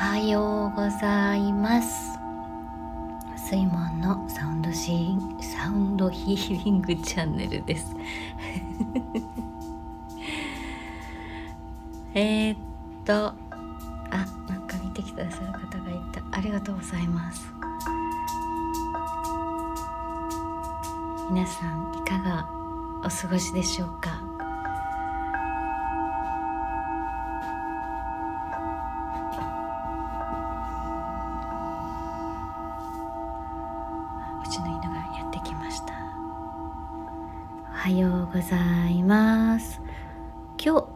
はようございます。水門のサウンドシーンサウンドヒーリングチャンネルです。えっとあなんか見てきてくださる方がいた。ありがとうございます。皆さんいかがお過ごしでしょうか？ございます。今日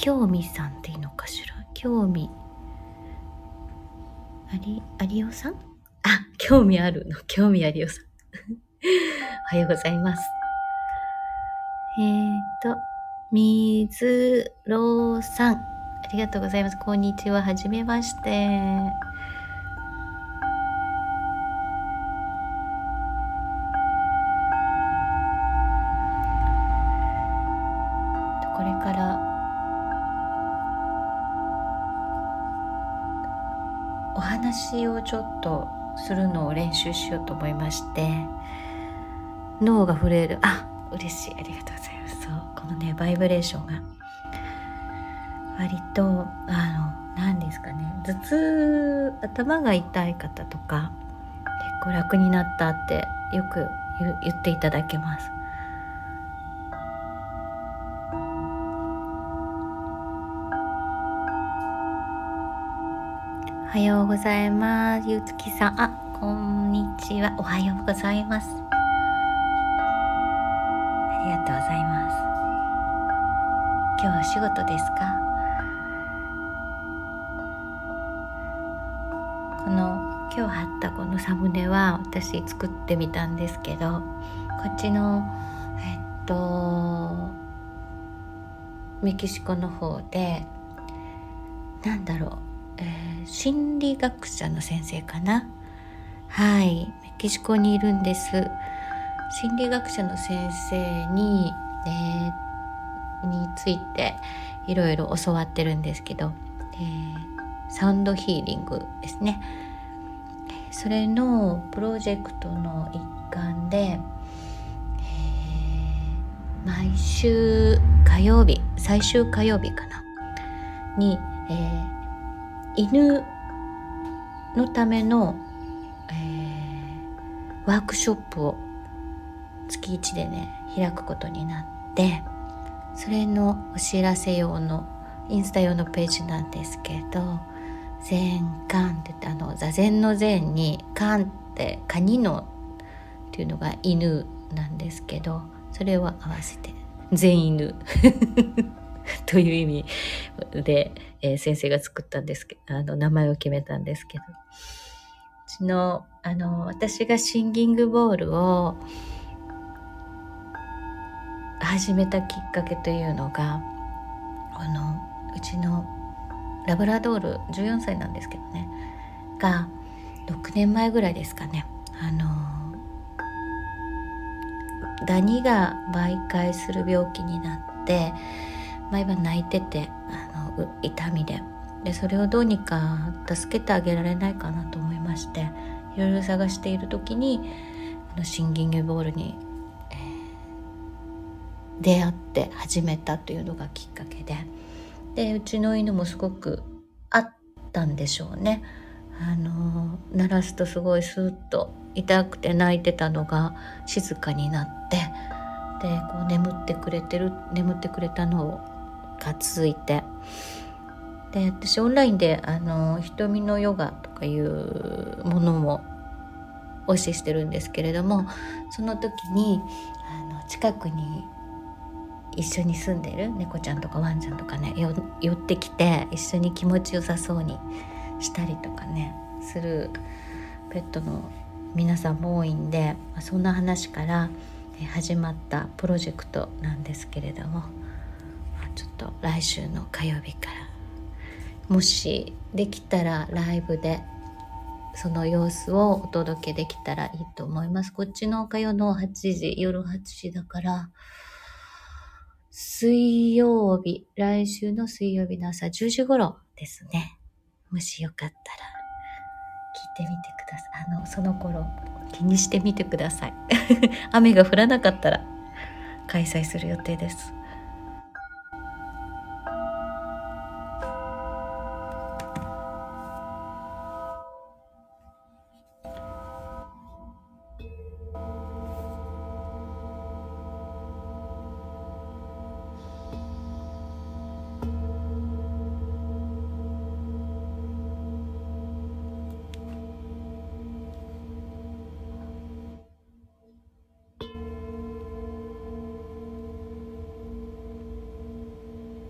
興味さんっていいのかしら？興味。ありありおさん？あ興味あるの。興味ありおさん。おはようございます。えーと水ろさん。ありがとうございます。こんにちは。はじめまして。話をちょっとするのを練習しようと思いまして脳が震える。あ嬉しい。ありがとうございます。そう。このねバイブレーションが。割とあの何ですかね。頭痛頭が痛い方とか結構楽になったってよく言っていただけます。おはようございます。ゆうつきさん、あ、こんにちは。おはようございます。ありがとうございます。今日は仕事ですか？この今日貼ったこのサムネは私作ってみたんですけど、こっちのえっとメキシコの方でなんだろうえー、心理学者の先生かな。はい。メキシコにいるんです。心理学者の先生に、えー、についていろいろ教わってるんですけど、えー、サウンドヒーリングですね。それのプロジェクトの一環で、えー、毎週火曜日最終火曜日かな。に、えー、犬のための、えー、ワークショップを月1でね開くことになってそれのお知らせ用のインスタ用のページなんですけど「禅観」って言ってあの座禅の禅に「観」ってカニのっていうのが犬なんですけどそれを合わせて「全犬」という意味で、えー、先生が作ったんですけど、あの、名前を決めたんですけど、うちの、あの、私がシンギングボールを始めたきっかけというのが、あの、うちのラブラドール、14歳なんですけどね、が、6年前ぐらいですかね、あの、ダニが媒介する病気になって、毎晩泣いててあの痛みででそれをどうにか助けてあげられないかなと思いましていろいろ探している時にあのシンギングボールに、出会って始めたというのがきっかけででうちの犬もすごくあったんでしょうね。あの鳴らすとすごいスーッと痛くて泣いてたのが静かになってでこう眠ってくれてる眠ってくれたのをが続いてで私オンラインであの瞳のヨガとかいうものもお教えしてるんですけれどもその時にあの近くに一緒に住んでる猫ちゃんとかワンちゃんとかね寄ってきて一緒に気持ちよさそうにしたりとかねするペットの皆さんも多いんでそんな話から始まったプロジェクトなんですけれども。ちょっと来週の火曜日から。もしできたらライブでその様子をお届けできたらいいと思います。こっちの火曜の8時、夜8時だから、水曜日、来週の水曜日の朝10時頃ですね。もしよかったら聞いてみてください。あのその頃気にしてみてください。雨が降らなかったら開催する予定です。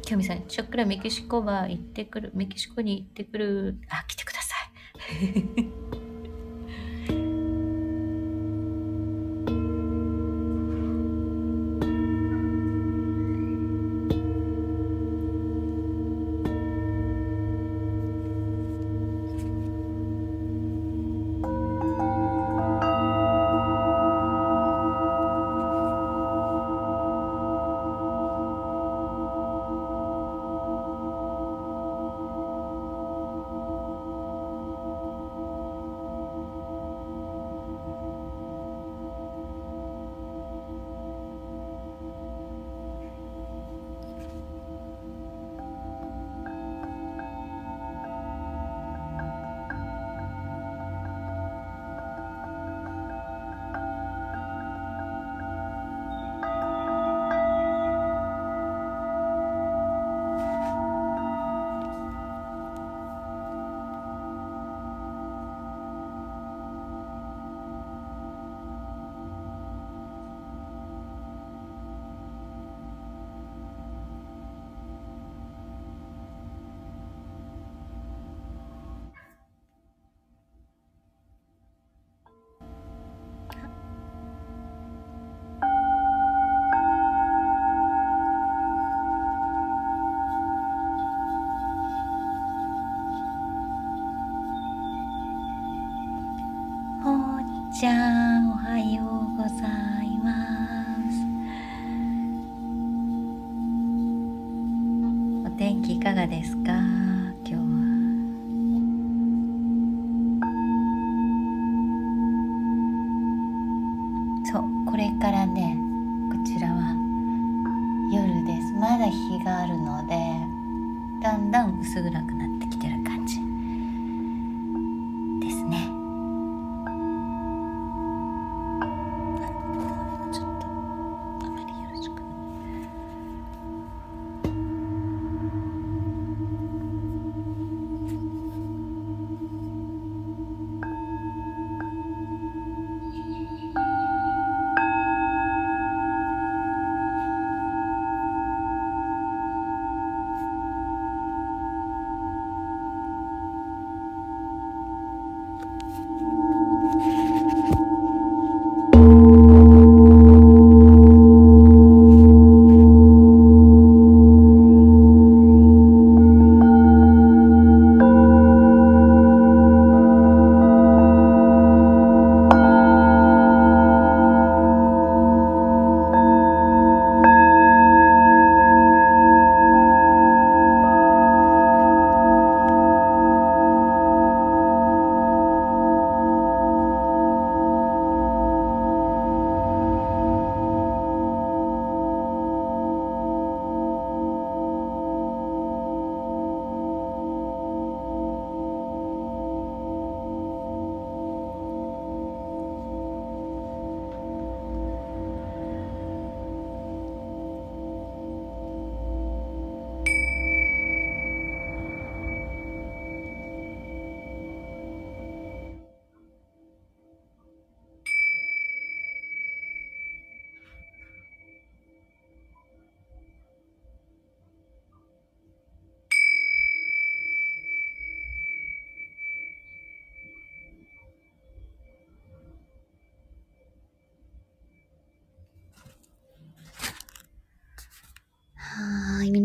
キョミさん、ちょっくらメキシコは行ってくる、メキシコに行ってくる、あ、来てください。ちゃんおはようございます。お天気いかがですか？今日は。そうこれからねこちらは夜です。まだ日があるのでだんだん薄暗くなって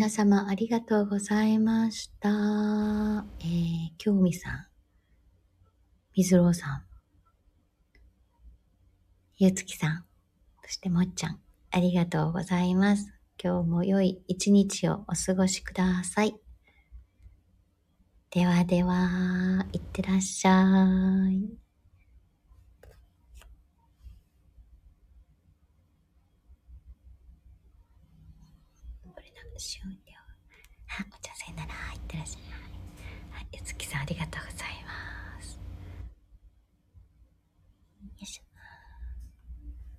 皆様ありがとうございました。えー、京美さん、水郎さん、ゆうつきさん、そしてもっちゃん、ありがとうございます。今日も良い一日をお過ごしください。ではでは、いってらっしゃい。これだ、終了。あ、お茶せんなら、いってらっしゃい。はい、ゆつきさんありがとうございます。